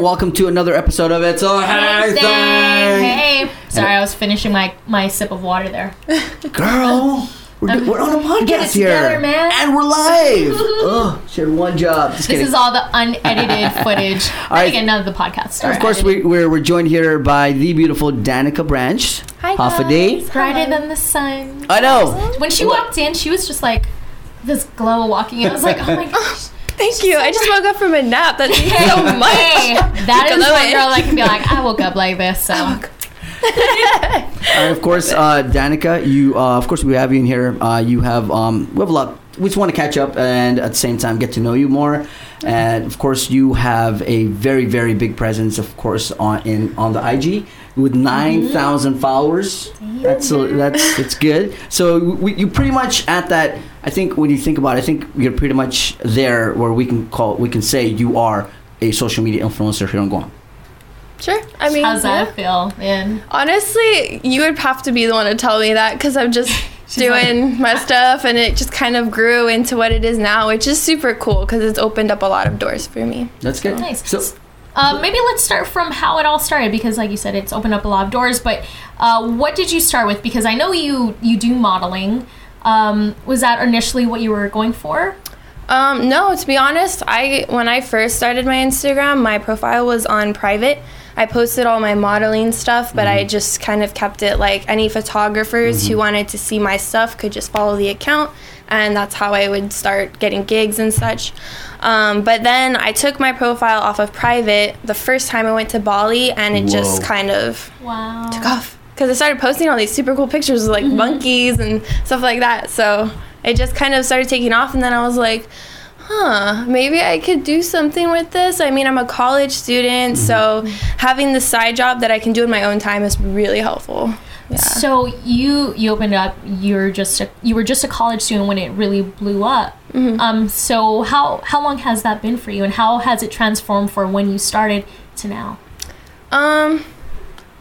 Welcome to another episode of It's a Hang Thang. Hey, sorry, I was finishing my my sip of water there. Girl, we're, um, do- we're on a podcast Get it here. together, man. And we're live. oh, she had one job. Just This kidding. is all the unedited footage. right. I think none of the podcasts are. of course, we, we're, we're joined here by the beautiful Danica Branch. Hi, Half a guys. day. brighter than the sun. I know. When she walked in, she was just like this glow walking in. I was like, oh my gosh. Thank you. I just woke up from a nap. That means so much. Hey, that is Glow one girl that can be like, I woke up like this. So And of course, uh, Danica, you, uh, of course, we have you in here. Uh, you have, um, we have a lot. We just want to catch up and at the same time get to know you more. And of course, you have a very, very big presence, of course, on in on the IG with nine thousand followers. That's a, that's that's good. So we, you pretty much at that. I think when you think about, it, I think you're pretty much there where we can call we can say you are a social media influencer here on Guam. Sure. I mean, how's yeah. that feel, man? honestly, you would have to be the one to tell me that because I'm just doing my stuff and it just kind of grew into what it is now, which is super cool because it's opened up a lot of doors for me. That's good. Nice. So Uh, maybe let's start from how it all started because, like you said, it's opened up a lot of doors. But uh, what did you start with? Because I know you you do modeling. Um, was that initially what you were going for? Um, no, to be honest, I when I first started my Instagram, my profile was on private. I posted all my modeling stuff, but I just kind of kept it like any photographers who wanted to see my stuff could just follow the account, and that's how I would start getting gigs and such. Um, but then I took my profile off of private the first time I went to Bali, and it just kind of Wow. took off because I started posting all these super cool pictures of like monkeys and stuff like that. So it just kind of started taking off, and then I was like, huh, maybe I could do something with this. I mean, I'm a college student, so having the side job that I can do in my own time is really helpful. Yeah. So you you opened up. You're just a, you were just a college student when it really blew up. Mm-hmm. Um. So how how long has that been for you, and how has it transformed for when you started to now? Um,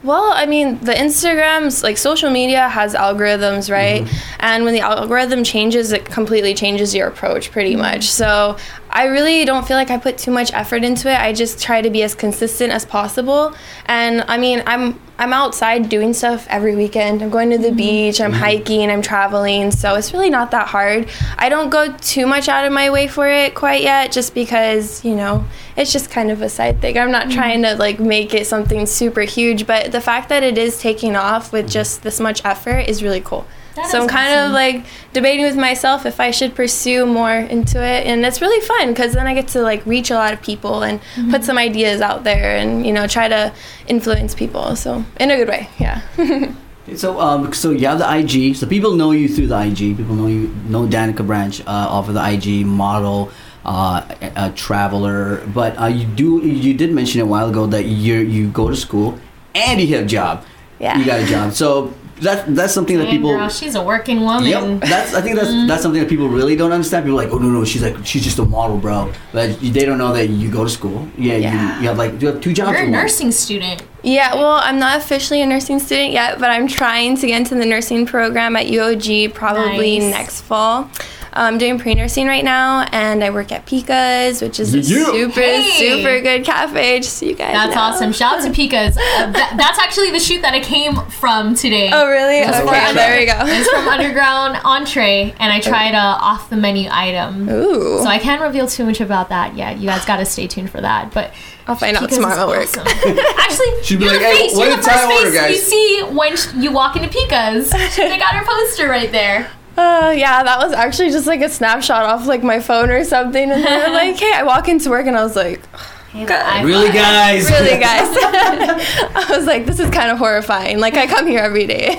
well, I mean, the Instagrams, like social media has algorithms, right? Mm-hmm. And when the algorithm changes, it completely changes your approach pretty mm-hmm. much. So I really don't feel like I put too much effort into it. I just try to be as consistent as possible. And I mean, I'm I'm outside doing stuff every weekend. I'm going to the mm-hmm. beach, I'm mm-hmm. hiking, I'm traveling. So it's really not that hard. I don't go too much out of my way for it quite yet just because, you know, it's just kind of a side thing. I'm not mm-hmm. trying to like make it something super huge, but the fact that it is taking off with just this much effort is really cool. That so I'm kind awesome. of like debating with myself if I should pursue more into it, and it's really fun because then I get to like reach a lot of people and Mm-hmm. put some ideas out there, and you know try to influence people. So in a good way, yeah. So, um, so you have the IG. So people know you through the IG. People know you know Danica Branch uh, off of the IG model, uh, a, a traveler. But uh, you do you did mention a while ago that you you go to school and you have a job. Yeah. You got a job. So that that's something that people. girl, she's a working woman. Yep, that's. I think that's mm-hmm. that's something that people really don't understand. People are like, oh no no, she's like she's just a model, bro. But they don't know that you go to school. Yeah, Yeah. You, you have like you have two jobs. You're a or one? nursing student. Yeah, well, I'm not officially a nursing student yet, but I'm trying to get into the nursing program at UOG probably Nice. next fall. I'm doing pre nursing right now, and I work at Pika's, which is a Yeah. super, Hey. super good cafe, just so you guys That's know. awesome. Shout out to Pika's. Uh, that, that's actually the shoot that I came from today. Oh, really? That's Okay, there we go. It's from Underground Entree, and I tried a off the menu item. Ooh. So I can't reveal too much about that yet. You guys got to stay tuned for that. But I'll find out tomorrow at is work. awesome. Actually, She'd be you're like, the "Hey, face. what You're the first time order, guys?" you see when you walk into Pika's. they got her poster right there. Uh, yeah, that was actually just like a snapshot off like my phone or something, and then like, hey, I walk into work and I was like, Hey, God. Really, guys? really, guys? I was like, this is kind of horrifying. Like I come here every day.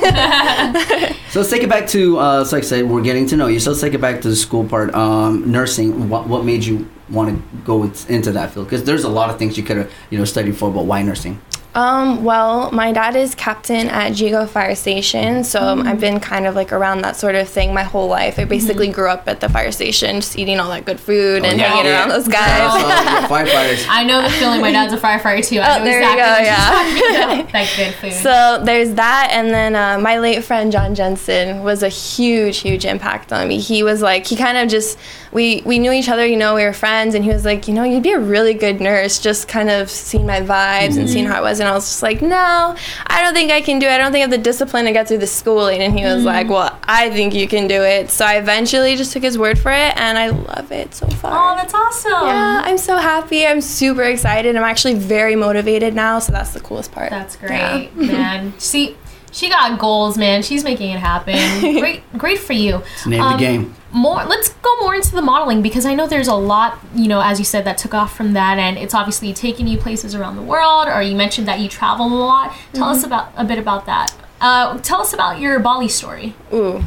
So let's take it back to, uh, so like I said, we're getting to know you. So let's take it back to the school part. Um, nursing. What what made you want to go with, into that field? Because there's a lot of things you could have you know studied for, but why nursing? Um, well, my dad is captain at Yigo Fire Station, so um, I've been kind of like around that sort of thing my whole life. I basically grew up at the fire station, just eating all that good food and Oh, yeah. hanging around those guys. yeah, firefighters. I know the feeling. My dad's a firefighter too. I Oh, know there you go, yeah. about. That good food. So there's that, and then uh, my late friend John Jensen was a huge, huge impact on me. He was like, he kind of just we we knew each other. You know, we were friends, and he was like, you know, you'd be a really good nurse. Just kind of seeing my vibes and seeing mm-hmm. how I was, and I was just like, no, I don't think I can do it. I don't think I have the discipline to get through the schooling. And he was mm-hmm. like, well, I think you can do it. So I eventually just took his word for it, and I love it so far. Oh, that's awesome. Yeah, I'm so happy. I'm super excited. I'm actually very motivated now, so that's the coolest part. That's great, Yeah. man. See, she got goals, man. She's making it happen. great, great for you. It's name of the game. More. Let's go more into the modeling because I know there's a lot, you know, as you said, that took off from that, and it's obviously taking you places around the world. Or you mentioned that you travel a lot. Tell Mm-hmm. us about a bit about that. Uh, tell us about your Bali story. Ooh,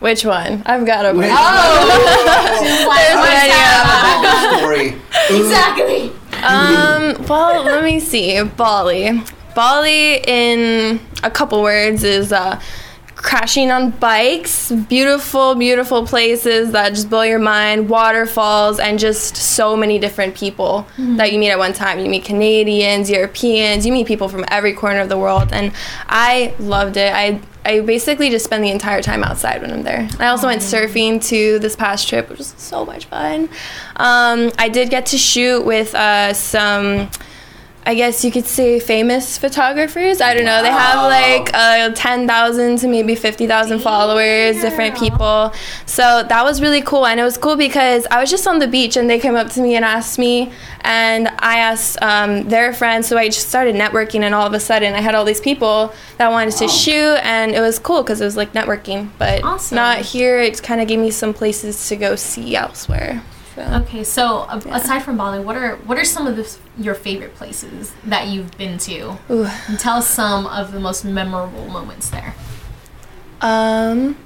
which one? I've got a. Wait. Just like, There's many story. Exactly. Um. Well, let me see. Bali. Bali, in a couple words, is uh, crashing on bikes. Beautiful, beautiful places that just blow your mind. Waterfalls and just so many different people that you meet at one time. You meet Canadians, Europeans. You meet people from every corner of the world, and I loved it. I I basically just spend the entire time outside when I'm there. I also went surfing to this past trip, which was so much fun. Um, I did get to shoot with uh, some. I guess you could say famous photographers. I don't know. They have like uh, 10,000 to maybe 50,000 followers, different people. So that was really cool. And it was cool because I was just on the beach and they came up to me and asked me. And I asked um, their friends. So I just started networking. And all of a sudden, I had all these people that wanted to shoot. And it was cool because it was like networking. But Awesome. not here. It kind of gave me some places to go see elsewhere. So. Okay, so uh, aside from Bali, what are what are some of the, your favorite places that you've been to? Ooh. And tell us some of the most memorable moments there. Um,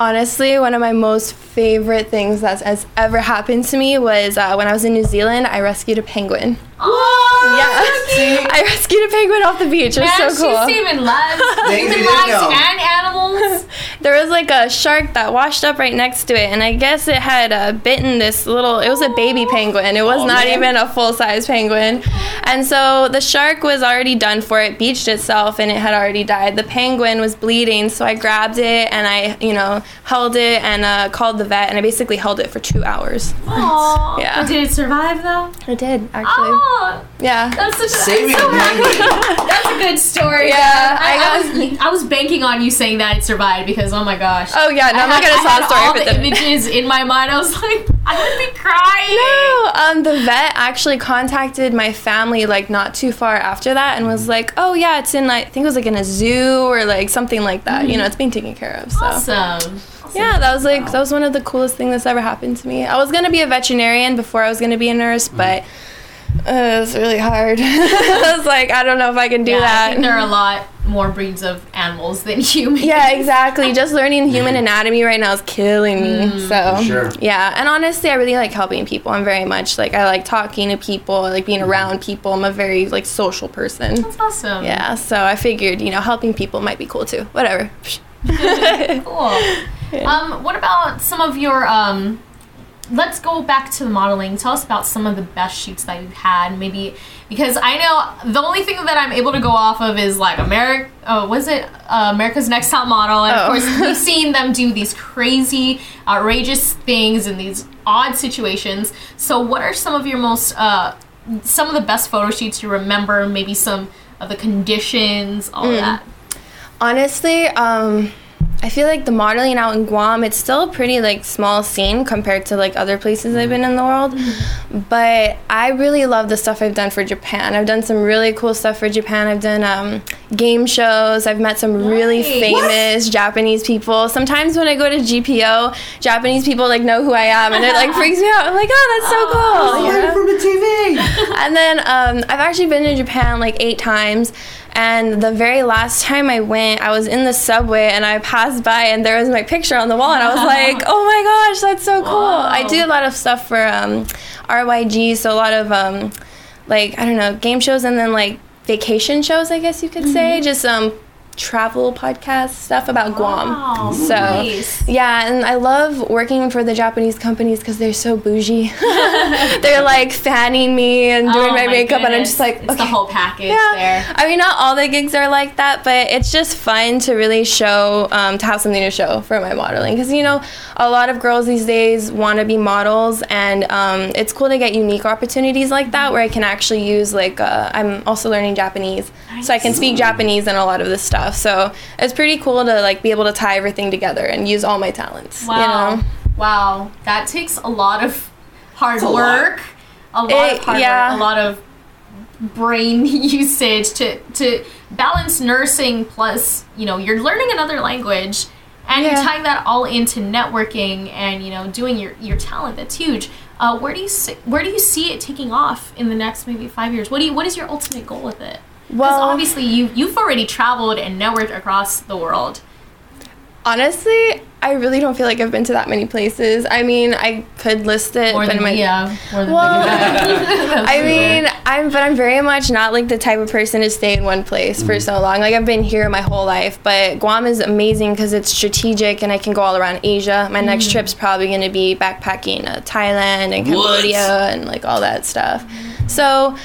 honestly, one of my most favorite things that has ever happened to me was uh, when I was in New Zealand. I rescued a penguin. Oh, Yeah, I rescued a penguin off the beach. It was Man, so cool. she's saving lives, Things human you lives and animals. There was like a shark that washed up right next to it, and I guess it had uh, bitten this little. It was a baby penguin. It was Oh, not man. even a full size penguin, and so the shark was already done for. It beached itself, and it had already died. The penguin was bleeding, so I grabbed it and I, you know, held it and uh, called the vet, and I basically held it for two hours. Aww. Yeah. Did it survive though? It did actually. Oh, Yeah. that's such a, Saving so a. That's a good story. Yeah, I, I I, was I was banking on you saying that it survived because oh my gosh. Oh yeah, no, I I'm not gonna I tell a story all the didn't. images in my mind. I was like, I would be crying. No, um, the vet actually contacted my family like not too far after that and was like, "Oh yeah, it's in like I think it was like in a zoo or like something like that. You know, it's being taken care of." So Awesome. yeah, that was like that was one of the coolest things that's ever happened to me. I was gonna be a veterinarian before I was gonna be a nurse, but uh, it was really hard. I was like, I don't know if I can do Yeah, I that. think there are a lot more breeds of animals than humans. Yeah, exactly. Just learning human anatomy right now is killing me. so Sure. yeah, and honestly, I really like helping people. I'm very much like I like talking to people, I like being around people. I'm a very like social person. That's awesome. Yeah, so I figured you know helping people might be cool too. Whatever. Cool. Um, what about some of your um? Let's go back to the modeling. Tell us about some of the best shoots that you've had. Maybe because I know the only thing that I'm able to go off of is like America. Oh, was it uh, America's Next Top Model? And Oh. of course, we've seen them do these crazy, outrageous things in these odd situations. So, what are some of your most uh, some of the best photo shoots you remember? Maybe some of the conditions, all Mm. that. Honestly, um, I feel like the modeling out in Guam, it's still a pretty like small scene compared to like other places I've been in the world. But I really love the stuff I've done for Japan. I've done some really cool stuff for Japan. I've done um, game shows. I've met some really Nice. famous Japanese people. Sometimes when I go to GPO, Japanese people like know who I am, and it like freaks me out. I'm like, oh, that's so cool. you know? from the TV. and then um, I've actually been to Japan like eight times. And the very last time I went, I was in the subway and I passed by and there was my picture on the wall and I was like, oh my gosh, that's so cool. I do a lot of stuff for um, RYG, so a lot of um, like I don't know game shows and then like vacation shows, I guess you could say, just um, travel podcast stuff about Guam. Wow, So nice. yeah, and I love working for the Japanese companies because they're so bougie. they're like fanning me and doing Oh my, makeup, and I'm just like, it's the whole package yeah. there. I mean, not all the gigs are like that, but it's just fun to really show, um, to have something to show for my modeling. Because, you know, a lot of girls these days want to be models, and um, it's cool to get unique opportunities like that where I can actually use, like, uh, I'm also learning Japanese. So I can speak Japanese and a lot of this stuff. So it's pretty cool to, like, be able to tie everything together and use all my talents. Wow. You know? Wow. That takes a lot of hard It's a lot. work. A lot It- of hard yeah. work, a lot of brain usage to to balance nursing plus, you know, you're learning another language and you're tying that all into networking and, you know, doing your, your talent. That's huge. Uh, where do you see, where do you see it taking off in the next maybe five years? What do you what is your ultimate goal with it? Because Well- obviously you you've already traveled and networked across the world. Honestly, I really don't feel like I've been to that many places. I mean, I could list it, More but than my, yeah, more than Well, I mean. I'm but I'm very much not like the type of person to stay in one place for so long. Like I've been here my whole life, but Guam is amazing because it's strategic and I can go all around Asia. My next trip's probably going to be backpacking uh, Thailand and What? Cambodia and like all that stuff. So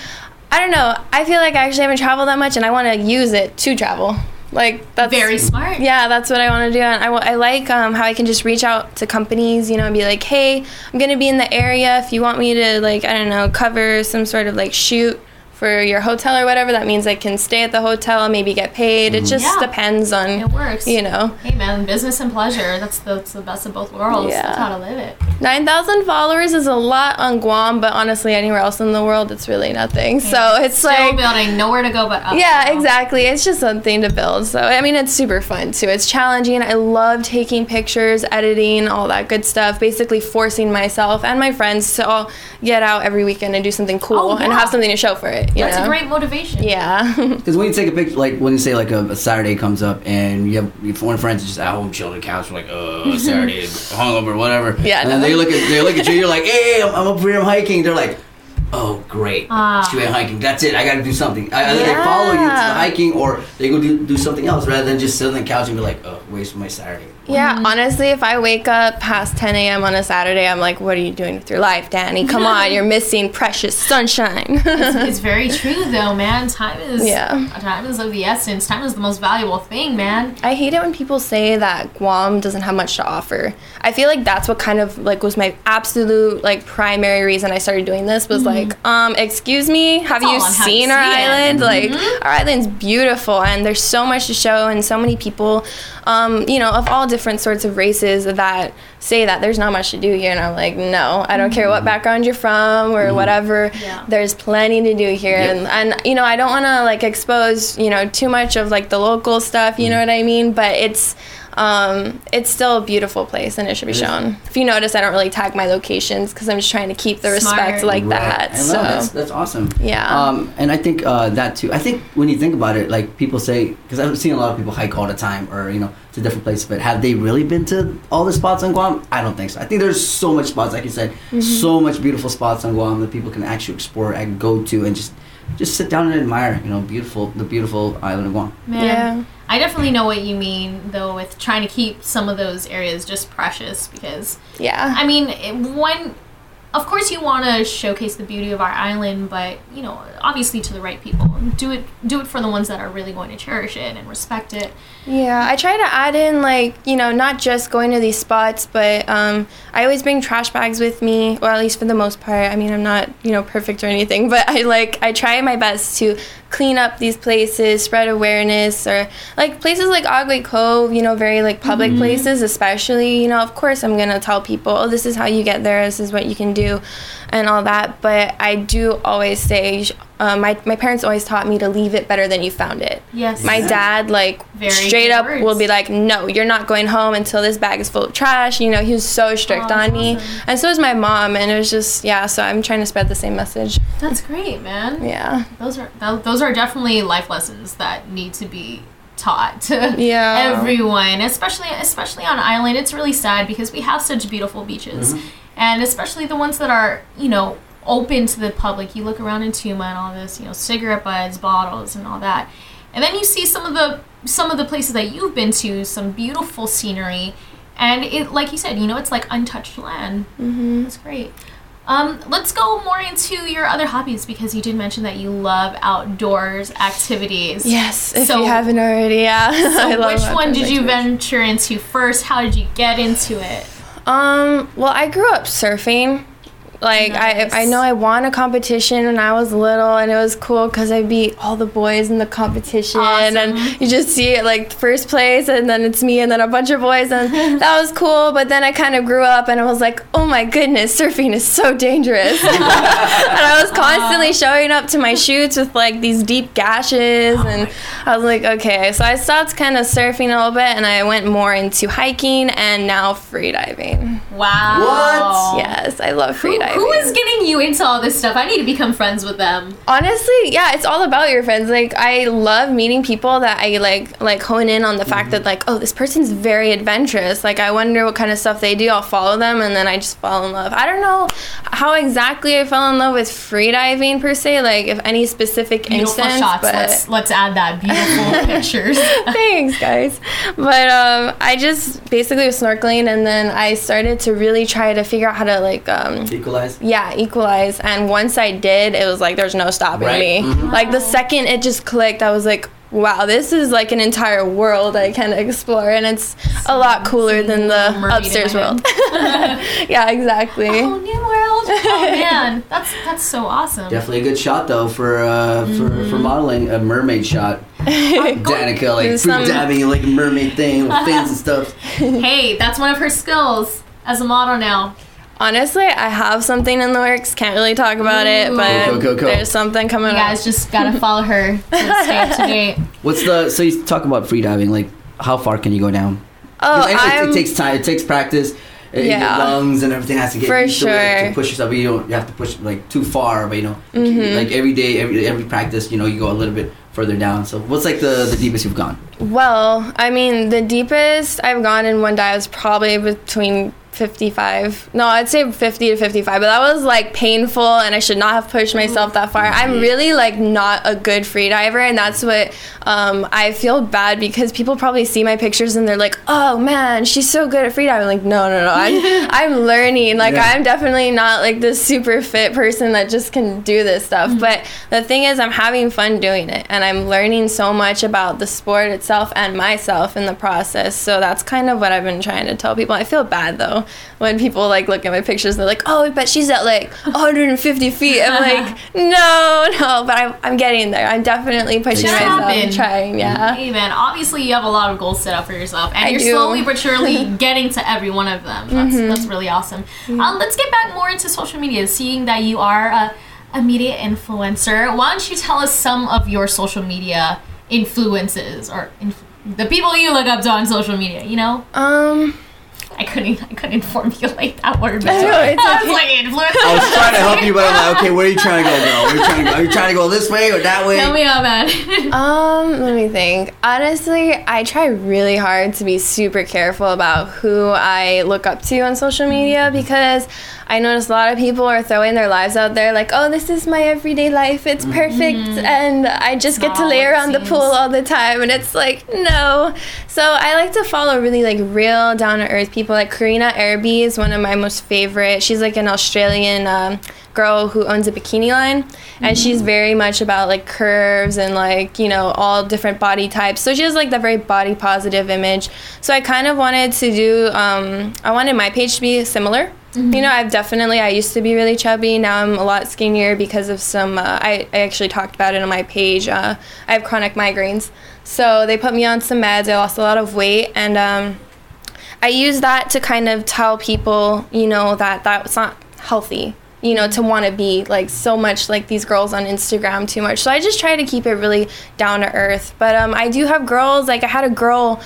I don't know. I feel like I actually haven't traveled that much, and I want to use it to travel. Like that's very smart. yeah, that's what I want to do. And I, I like um, how I can just reach out to companies, you know, and be like, hey, I'm going to be in the area. If you want me to, like, I don't know, cover some sort of like shoot for your hotel or whatever, that means I can stay at the hotel, maybe get paid. It mm-hmm. just Yeah. depends on, It works. you know. Hey man, business and pleasure. That's the, that's the best of both worlds. Yeah. That's how to live it. 9,000 followers is a lot on Guam, but honestly, anywhere else in the world, it's really nothing. So it's Still like. building, nowhere to go but up. Yeah, so. exactly. It's just something to build. So, I mean, it's super fun too. It's challenging. I love taking pictures, editing, all that good stuff. Basically, forcing myself and my friends to all get out every weekend and do something cool Oh, and have something to show for it. You That's know? a great motivation. Yeah. Because when you take a picture, like when you say like a, a Saturday comes up and you have your foreign friends just at home chilling on the couch, like uh Saturday, hungover, whatever. Yeah, And then no. they look at they look at you. You're like, hey, I'm, I'm up here, I'm hiking. They're like, oh great, Ah. she went hiking. That's it. I got to do something. I- Either they follow you to the hiking or they go do, do something else rather than just sit on the couch and be like, oh, waste my Saturday. Yeah, mm-hmm. honestly, if I wake up past 10 a.m. on a Saturday, I'm like, what are you doing with your life, Danny? Come on, you're missing precious sunshine. It's very true though, man. Time is Yeah. time is of the essence. Time is the most valuable thing, man. I hate it when people say that Guam doesn't have much to offer. I feel like that's what kind of like was my absolute like primary reason I started doing this was mm-hmm. like, um, excuse me, have all you on how you seen our see island? Like mm-hmm. our island's beautiful and there's so much to show and so many people, um, you know, of all different sorts of races that say that there's not much to do here and I'm like, no, I don't care what mm-hmm. background you're from or mm-hmm. whatever. Yeah. There's plenty to do here Yep. and and you know I don't want to like expose you know too much of like the local stuff you mm-hmm. know what I mean but it's um it's still a beautiful place and it should be shown if you notice I don't really tag my locations because I'm just trying to keep the respect like Right. that I know, so that's, that's awesome. Yeah. Um, and I think uh, that too. I think when you think about it, like people say, because I've seen a lot of people hike all the time, or you know, to different places. But have they really been to all the spots on Guam? I don't think so. I think there's so much spots, like you said, Mm-hmm. so much beautiful spots on Guam that people can actually explore and go to, and just just sit down and admire. You know, beautiful the beautiful island of Guam. Man, Yeah. I definitely know what you mean though with trying to keep some of those areas just precious because yeah I mean, it- one, of course, you want to showcase the beauty of our island, but you know, obviously to the right people. Do it, do it for the ones that are really going to cherish it and respect it. Yeah, I try to add in like you know not just going to these spots, but um, I always bring trash bags with me, or at least for the most part. I mean, I'm not you know perfect or anything, but I like I try my best to clean up these places, spread awareness, or like places like Agway Cove. You know, very like public mm-hmm. places, especially. You know, of course, I'm gonna tell people, oh, this is how you get there. This is what you can do, and all that. But I do always say. you sh- Uh, my, my parents always taught me to leave it better than you found it. Yes. My dad, like, Very straight up words. will be like, no, you're not going home until this bag is full of trash. You know, he was so strict Oh, on me. awesome. And so is my mom. And it was just, yeah, so I'm trying to spread the same message. That's great, man. Yeah. Those are tho- those are definitely life lessons that need to be taught to Yeah. everyone, especially especially on island. It's really sad because we have such beautiful beaches, and especially the ones that are you know open to the public. You look around in Tumon and all this, you know, cigarette butts, bottles, and all that. and then you see some of the some of the places that you've been to, some beautiful scenery, and it like you said, you know, it's like untouched land. Mm-hmm. That's great. Um, let's go more into your other hobbies because you did mention that you love outdoors activities. Yes, if So- you haven't already, yeah. I So love which one did you venture into first? How did you get into it? Um, well, I grew up surfing. Like Nice. I, I know I won a competition when I was little, and it was cool because I beat all the boys in the competition, Awesome. and you just see it like first place, and then it's me, and then a bunch of boys, and that was cool. But then I kind of grew up, and I was like, oh my goodness, surfing is so dangerous, and I was constantly showing up to my shoots with like these deep gashes, and I was like, okay, so I stopped kind of surfing a little bit, and I went more into hiking and now freediving. Wow. What? Yes, I love Who, freediving. who is getting you into all this stuff? I need to become friends with them. Honestly, yeah, it's all about your friends. Like I love meeting people that I like like hone in on the fact that like, oh, this person's very adventurous. Like I wonder what kind of stuff they do. I'll follow them and then I just fall in love. I don't know how exactly I fell in love with freediving per se, like if any specific Beautiful instance. shots. But Let's let's add that beautiful pictures. Thanks, guys. But um, I just basically was snorkeling, and then I started to really try to figure out how to like um, Equalize. yeah, equalize. And once I did, it was like there's no stopping Right. me. Mhm. Like the second it just clicked, I was like, wow, this is like an entire world I can explore, and it's a lot cooler than the upstairs world. yeah, exactly. oh, new world. Oh man, that's that's so awesome. Definitely a good shot though for uh, for, for modeling a mermaid shot. Danica like some- dabbing like a mermaid thing with fins and stuff. Hey, that's one of her skills as a model now. Honestly, I have something in the works. Can't really talk about it, Ooh. but Go, go, go. there's something coming You up. guys just gotta follow her to stay up to date. What's the so you talk about free diving like how far can you go down? 'Cause Oh, I know it- I'm it, takes time. It takes practice. Uh, Your Yeah. lungs and everything has to get For used to, it, sure. to push yourself. But you don't you have to push like too far. But you know, Mm-hmm. like every day, every every practice, you know, you go a little bit further down. So what's like the the deepest you've gone? Well, I mean, the deepest I've gone in one dive is probably between 55. No, I'd say 50 to 55, but that was like painful and I should not have pushed myself that far. I'm really like not a good freediver and that's what um, I feel bad because people probably see my pictures and they're like, oh man, she's so good at free diving. Like, no, no, no. I'm, I'm learning. Like, Yeah. I'm definitely not like this super fit person that just can do this stuff. But the thing is, I'm having fun doing it and I'm learning so much about the sport itself and myself in the process. So that's kind of what I've been trying to tell people. I feel bad though when people like look at my pictures and they're like, oh, but she's at like 150 feet. I'm like, no, no, but I'm, I'm getting there. I'm definitely pushing Should myself and trying. Yeah. Hey man, obviously you have a lot of goals set up for yourself, and I you're do. slowly but surely getting to every one of them. That's Mm-hmm. that's really awesome. Um, let's get back more into social media. Seeing that you are a, a media influencer, why don't you tell us some of your social media influences or inf- the people you look up to on social media? You know, Um, I couldn't I couldn't formulate that word. I know, it's I was okay. like influencer. I was trying to help you, but I'm like, okay, where are you trying to go, girl? Are you trying to go? Are you trying to go this way or that way? Tell me how man. Um, let me think. Honestly, I try really hard to be super careful about who I look up to on social media mm-hmm. because I notice a lot of people are throwing their lives out there like, oh, this is my everyday life. It's mm-hmm. perfect. Mm-hmm. And I just get to lay around the pool all the time. And it's like, no. So I like to follow really like real down to earth people. Like Karina Irby is one of my most favorite. She's like an Australian um, girl who owns a bikini line. And she's very much about like curves and like, you know, all different body types. So she has like that very body positive image. So I kind of wanted to do, um, I wanted my page to be similar. You know, I've definitely, I used to be really chubby. Now I'm a lot skinnier because of some, uh, I, I actually talked about it on my page. Uh, I have chronic migraines. So they put me on some meds. I lost a lot of weight. And um, I use that to kind of tell people, you know, that that's not healthy. You know, to want to be like so much like these girls on Instagram too much. So I just try to keep it really down to earth. But um, I do have girls. Like I had a girl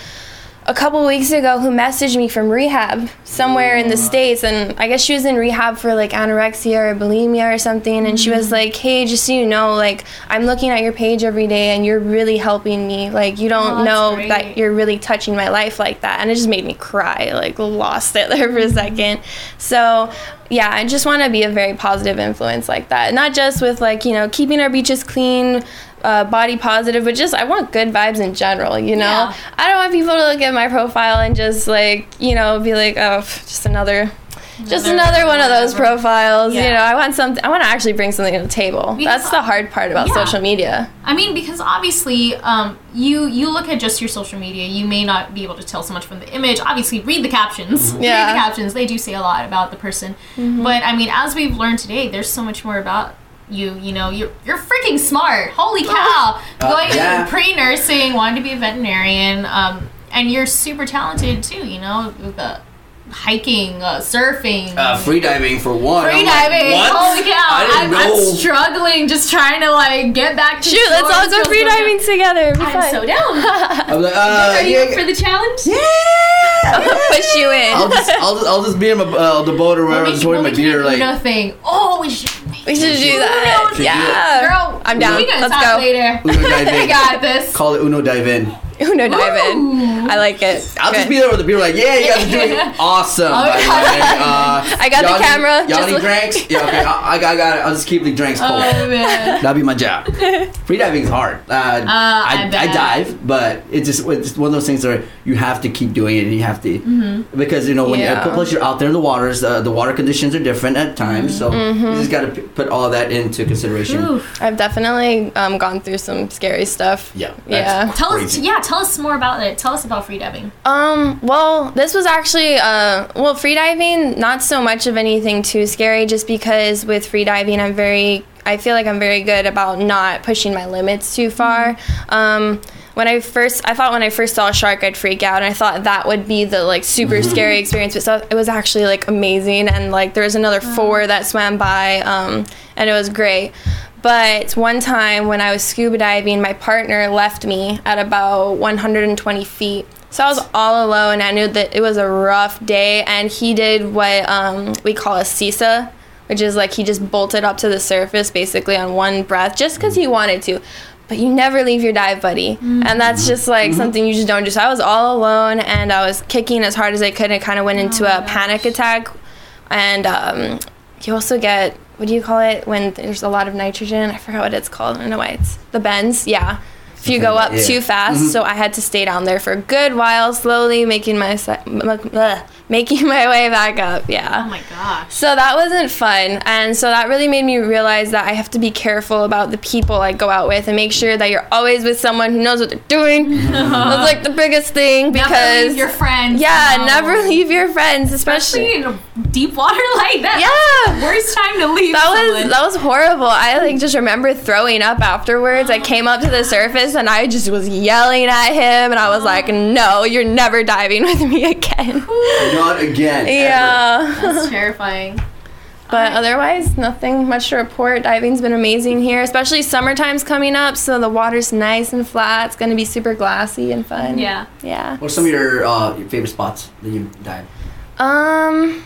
a couple weeks ago who messaged me from rehab somewhere in the oh. states and i guess she was in rehab for like anorexia or bulimia or something and she was mm-hmm. like hey just so you know like i'm looking at your page every day and you're really helping me. Like you Oh, don't that's know great. that you're really touching my life like that. And it just made me cry like lost it there for a mm-hmm. second. So yeah i just want to be a very positive influence like that. Not just with like you know keeping our beaches clean uh, body positive, but just I want good vibes in general. You know, Yeah. I don't want people to look at my profile and just like you know be like, oh, just another. Just Another another one of those profiles, you know. I want something. I want to actually bring something to the table. Because- That's the hard part about Yeah. social media. I mean, because obviously, um, you you look at just your social media, you may not be able to tell so much from the image. Obviously, read the captions. Read Yeah. the captions; they do say a lot about the person. But I mean, as we've learned today, there's so much more about you. You know, you're you're freaking smart. Holy cow! Uh, Going yeah. pre nursing, wanting to be a veterinarian, um, and you're super talented too. You know, with the hiking, uh, surfing. Uh, free diving for one. Free I'm like, diving! Holy cow! I didn't I'm, I'm struggling, just trying to like get back to Shoot, let's all go Feels free so good. diving together. It'd be I'm fun. so down. I'm like, uh, Are you yeah, up for the challenge? yeah. Push you in. I'll just, I'll just, I'll just be in my, uh, the boat or wherever, We'll just make- holding we'll my make beer, like. nothing. Oh, we should. Make We should do that. thing. Yeah. Girl, I'm down. We can Let's talk go. later. Uno dive I got this. Call it Uno dive in. Uno dive in. I like it. I'll just be there with the beer, like, yeah, you guys are doing awesome. Oh, by the way. Uh, I got the y'all need- camera, Y'all just need look- drinks? Yeah, okay. I, I got, I got it. I'll just keep the drinks cold. Oh man. That'll be my job. Freediving is hard. Uh, I I, I, bet. dive, but it's just it's one of those things where you have to keep doing it, and you have to Mm-hmm. because you know when Yeah. uh, plus you're out there in the waters, uh, the water conditions are different at times, so Mm-hmm. you just got to p- put all that into consideration. Oof. I've definitely um, gone through some scary stuff. Yeah, that's Yeah. Tell us, crazy. yeah, tell us more about it. Tell us about free diving. Um, well, this was actually, uh, well, freediving, not so much of anything too scary, just because with freediving, I'm very, I feel like I'm very good about not pushing my limits too far. Um, when I first, I thought when I first saw a shark, I'd freak out, and I thought that would be the like super scary experience, but so it was actually like amazing, and like there was another four that swam by, um, and it was great. But one time when I was scuba diving, my partner left me at about 120 feet. So I was all alone. And I knew that it was a rough day, and he did what um, we call a CESA, which is like he just bolted up to the surface basically on one breath just because he wanted to. But you never leave your dive buddy. And that's just like something you just don't do. So I was all alone, and I was kicking as hard as I could, and kind of went into Oh a my panic attack. And um, you also get what do you call it when there's a lot of nitrogen? I forgot what it's called. I don't know why it's the bends. Yeah. If you go up Yeah. too fast, so I had to stay down there for a good while, slowly making my se- m- m- making my way back up. Yeah. Oh my gosh. So that wasn't fun, and so that really made me realize that I have to be careful about the people I go out with and make sure that you're always with someone who knows what they're doing. That's like the biggest thing Never because leave your friends. yeah, No. never leave your friends, especially. Especially in deep water like that. Yeah. The worst time to leave. That was that was horrible. I like just remember throwing up afterwards. I came up to the surface and I just was yelling at him and I was like, "No, you're never diving with me again." Not again. ever. yeah. That's terrifying. But otherwise, nothing much to report. Diving's been amazing here, especially summertime's coming up, so the water's nice and flat. It's gonna be super glassy and fun. Yeah. Yeah. What's some of your, uh, your favorite spots that you dive? Um,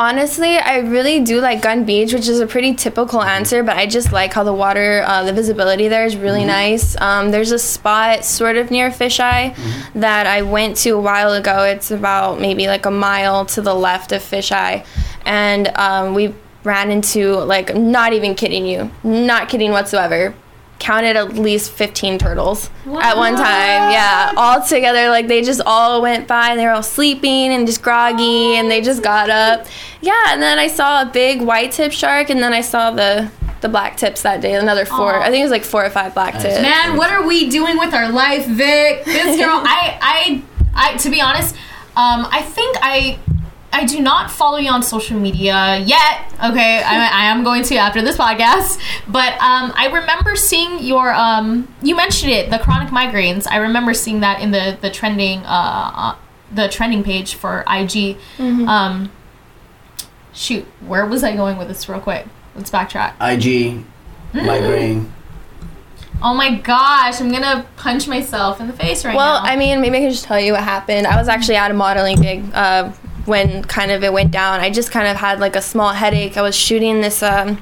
honestly, I really do like Gun Beach, which is a pretty typical answer, but I just like how the water, uh, the visibility there is really nice. Um, there's a spot sort of near Fisheye that I went to a while ago. It's about maybe like a mile to the left of Fisheye, and um, we ran into like not even kidding you, not kidding whatsoever. Counted at least 15 turtles at one time. Yeah, all together. Like they just all went by and they were all sleeping and just groggy and they just got up. Yeah, and then I saw a big white tip shark and then I saw the the black tips that day. Another four. Aw. I think it was like four or five black Nice. tips. Man, what are we doing with our life, Vic? This girl, I, I, I. To be honest, um, I think I, I do not follow you on social media yet. Okay, I, I am going to after this podcast. But um, I remember seeing your um, you mentioned it, the chronic migraines. I remember seeing that in the the trending uh, uh the trending page for IG. Um, shoot, where was I going with this? Real quick, let's backtrack. IG, migraine. Oh my gosh, I'm gonna punch myself in the face right Well, now. Well, I mean, maybe I can just tell you what happened. I was actually at a modeling gig uh, when kind of it went down. I just kind of had like a small headache. I was shooting this. Um,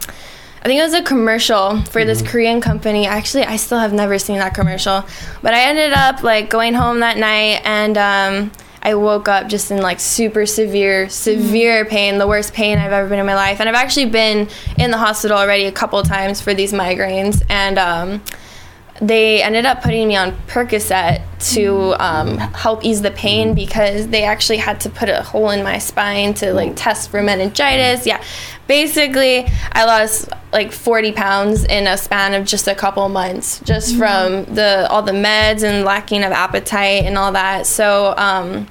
I think it was a commercial for this Korean company. Actually, I still have never seen that commercial, but I ended up like going home that night and. Um, I woke up just in like super severe, severe pain, the worst pain I've ever been in my life. And I've actually been in the hospital already a couple times for these migraines. And um, they ended up putting me on Percocet to um, help ease the pain because they actually had to put a hole in my spine to like test for meningitis. Yeah, basically, I lost like 40 pounds in a span of just a couple months, just from the all the meds and lacking of appetite and all that. So um,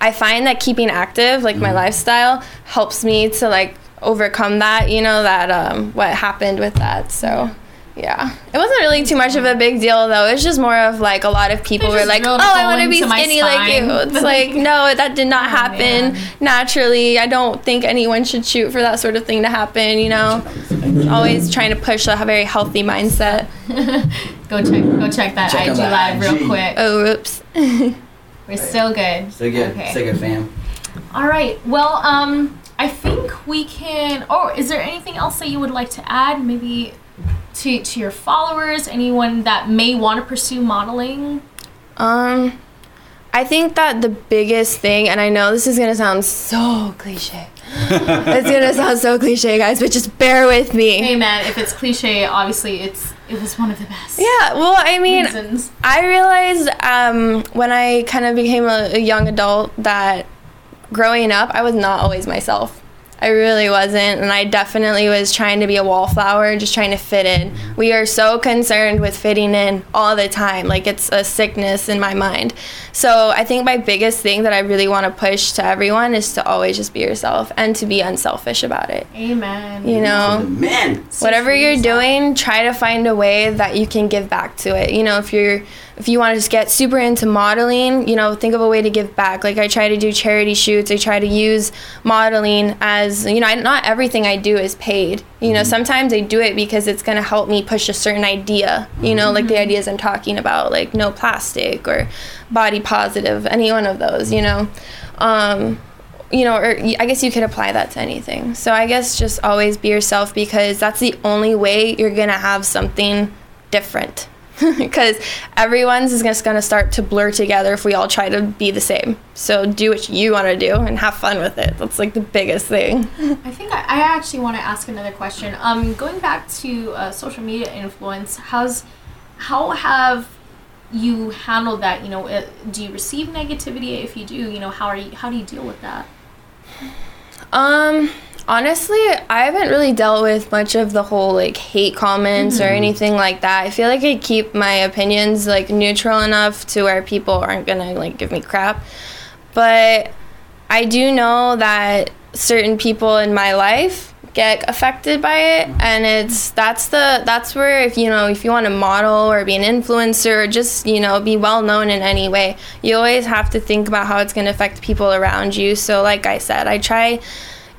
I find that keeping active, like my lifestyle, helps me to like overcome that. You know that um, what happened with that. So. Yeah, it wasn't really too much of a big deal though. It's just more of like a lot of people were like, "Oh, drilled a I hole want to be skinny like you." It's like, no, that did not happen man. naturally. I don't think anyone should shoot for that sort of thing to happen. You know, always trying to push a very healthy mindset. Go check go check that Check IG that live real quick. Oh, oops. We're still good. So good. Okay. So good, fam. All right. Well, um, I think we can. Or is there anything else that you would like to add? Maybe to to your followers, anyone that may want to pursue modeling. Um, I think that the biggest thing, and I know this is gonna sound so cliche. it's gonna sound so cliche, guys, but just bear with me. Hey, man, if it's cliche, obviously it's it was one of the best. Yeah, well, I mean, reasons. I realized um, when I kind of became a, a young adult that growing up, I was not always myself. I really wasn't, and I definitely was trying to be a wallflower, just trying to fit in. We are so concerned with fitting in all the time, like it's a sickness in my mind. So I think my biggest thing that I really want to push to everyone is to always just be yourself and to be unselfish about it. Amen. You know, Man. whatever you're doing try to find a way that you can give back to it you know if you're if you want to just get super into modeling you know think of a way to give back. Like i try to do charity shoots i try to use modeling as you know I, not everything i do is paid. You know sometimes i do it because it's going to help me push a certain idea you know like the ideas i'm talking about like no plastic or body positive any one of those you know? Um, you know, or I guess you could apply that to anything. So I guess just always be yourself because that's the only way you're gonna have something different. Because everyone's is just gonna start to blur together if we all try to be the same. So do what you want to do and have fun with it. That's like the biggest thing. I think I, I actually want to ask another question. Um, going back to uh, social media influence, how's how have you handled that? You know, uh, do you receive negativity? If you do, you know, how are you? How do you deal with that? Um, honestly, I haven't really dealt with much of the whole like hate comments or mm. anything like that. I feel like I keep my opinions like neutral enough to where people aren't gonna like give me crap. But I do know that certain people in my life get affected by it and it's that's the that's where if you know if you want to model or be an influencer or just you know be well known in any way you always have to think about how it's going to affect people around you so like i said i try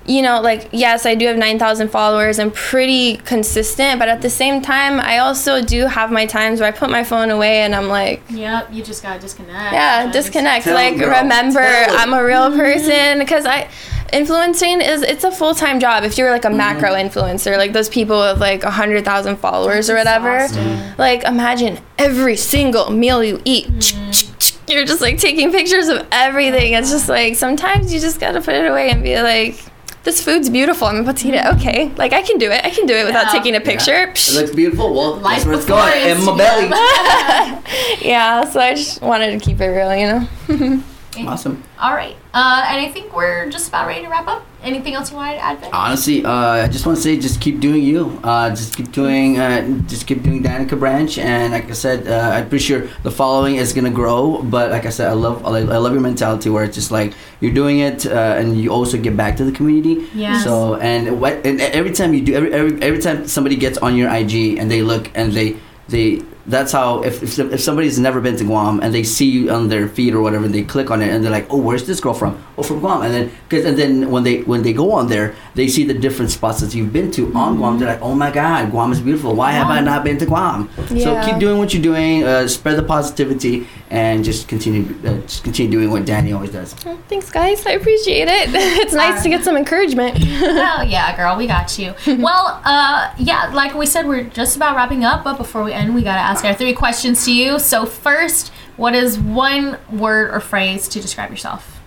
you know, like, yes, I do have 9,000 followers. I'm pretty consistent, but at the same time, I also do have my times where I put my phone away and I'm like, Yep, you just gotta disconnect. yeah, disconnect. Tell like, 'em, girl. remember, Tell 'em. I'm a real mm-hmm. person because I. Influencing is it's a full time job. If you're like a mm-hmm. macro influencer, like those people with like a hundred thousand followers or whatever, exhausting. like imagine every single meal you eat. Mm-hmm. You're just like taking pictures of everything. It's just like sometimes you just gotta put it away and be like, this food's beautiful. I'm about to eat it. Okay, like I can do it. I can do it without Yeah. taking a picture. It looks beautiful. Well, Life that's where it's going. In my belly. Yeah, so I just wanted to keep it real, you know. awesome. All right, uh, and I think we're just about ready to wrap up. Anything else you wanted to add? Ben? Honestly, uh, I just want to say, just keep doing you. Uh, just keep doing, uh, just keep doing Danica Branch. And like I said, uh, I'm pretty sure the following is gonna grow. But like I said, I love, I love your mentality where it's just like you're doing it, uh, and you also give back to the community. Yeah. So and what, and every time you do, every, every every time somebody gets on your IG and they look and they they. That's how if, if if somebody's never been to Guam and they see you on their feed or whatever, they click on it and they're like, "Oh, where's this girl from? Oh, from Guam." And then because and then when they when they go on there, they see the different spots that you've been to on Guam. They're like, "Oh my God, Guam is beautiful. Why have I not been to Guam?" So keep doing what you're doing. Uh, spread the positivity and just continue uh, just continue doing what Danny always does. Thanks, guys. I appreciate it. It's nice to get some encouragement. Hell yeah, girl, we got you. well, uh, yeah, like we said, we're just about wrapping up, but before we end, we gotta ask our three questions to you. So, first, what is one word or phrase to describe yourself?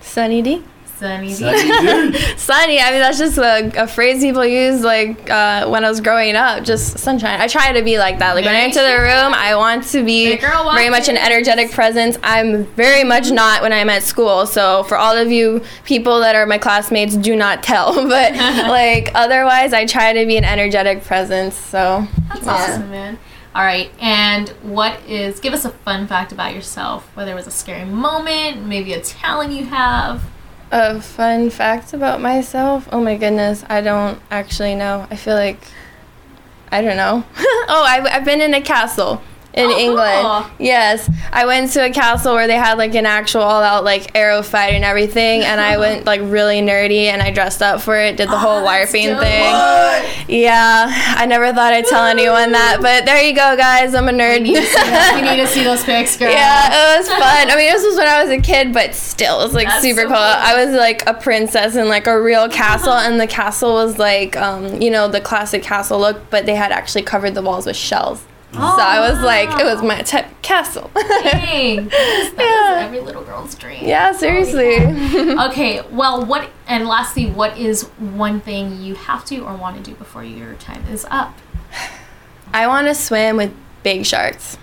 Sunny D. Sunny D. Sunny D. Sunny, I mean that's just a, a phrase people use like uh, when I was growing up, just sunshine. I try to be like that. Like when I enter the room, I want to be The girl wants very much an energetic presence. I'm very much not when I'm at school. So for all of you people that are my classmates, do not tell. But like otherwise, I try to be an energetic presence. So That's Yeah. awesome, man. All right, and what is? Give us a fun fact about yourself. Whether it was a scary moment, maybe a talent you have. a fun fact about myself. Oh my goodness, I don't actually know. I feel like I don't know. oh, I've, I've been in a castle in Oh, England. cool. Yes, I went to a castle where they had like an actual all-out like arrow fight and everything, and I went like really nerdy and I dressed up for it, did the whole wire that's thing thing. What? Yeah, I never thought I'd tell anyone that, but there you go, guys. I'm a nerd. We need to see, that. we need to see those pics, girl. Yeah, it was fun. I mean, this was when I was a kid, but still, it was like That's super so cool. cool. I was like a princess in like a real castle, and the castle was like, um, you know, the classic castle look, but they had actually covered the walls with shells. So I was like, it was my type castle. Dang, that Yeah. every little girl's dream. yeah, seriously. Okay, well, what and lastly, what is one thing you have to or want to do before your time is up? I want to swim with big sharks.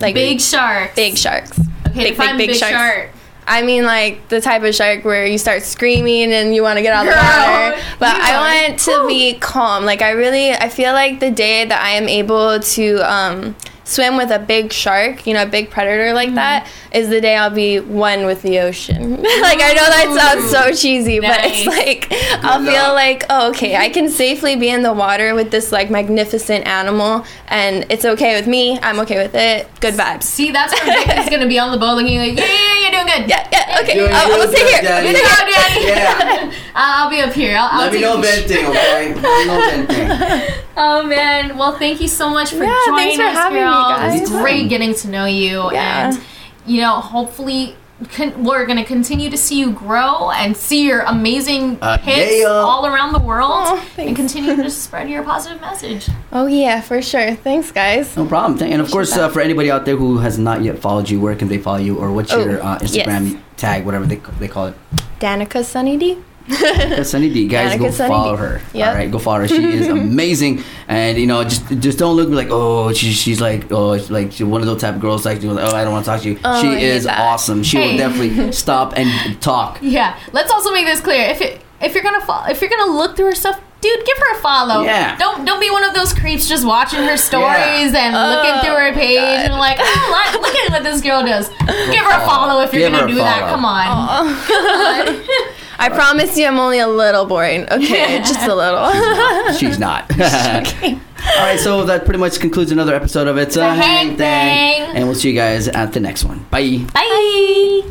Like Big sharks. big sharks. Okay, big, big, big big sharks. shark. I mean, like the type of shark where you start screaming and you want to get out of the water. But I want to be calm. Like I really, I feel like the day that I am able to um, swim with a big shark, you know, a big predator like Mm-hmm. that, is the day I'll be one with the ocean. like I know that sounds so cheesy, but it's Nice. like I'll luck. feel like, oh, okay, I can safely be in the water with this like magnificent animal, and it's okay with me. I'm okay with it. Good vibes. See, that's where Vic is gonna be on the boat looking like, yeah, yeah, yeah, you're doing good. Yeah, yeah, okay. Doing I'll, I'll good, stay here. Daddy. I'll Good here. job, Daddy. Yeah. I'll be up here. I'll, I'll Let me know venting, okay? Let me know venting. Oh man, well thank you so much for Yeah, joining thanks for us, having me, girl. Guys. It's great getting to know you, Yeah. and you know, hopefully. Con- we're gonna continue to see you grow and see your amazing Uh, hits yeah. all around the world, Aw, and continue to spread your positive message. Oh yeah, for sure. Thanks, guys. No problem. And of course, uh, for anybody out there who has not yet followed you, where can they follow you, or what's Oh, your uh, Instagram yes. tag, whatever they they call it? Danica Sunny D. That's Sunny D. Guys, Danica go Sunny follow D. her. Yep. All right, go follow her. She is amazing, and you know, just just don't look like oh, she's she's like oh, she's like she's one of those type of girls like oh, I don't want to talk to you. Oh, she is that. awesome. She Hey. will definitely stop and talk. Yeah, let's also make this clear. If it, if you're gonna fo- if you're gonna look through her stuff, dude, give her a follow. Yeah. Don't don't be one of those creeps just watching her stories and looking through her oh, page God. and like, oh, like, look at what this girl does. give her a follow. follow if you're Give gonna a do that. Come on. Come on. I uh, promise you, I'm only a little boring. Okay, just a little. She's not. All right, so that pretty much concludes another episode of It's a Hang Thang. Thing. And we'll see you guys at the next one. Bye. Bye.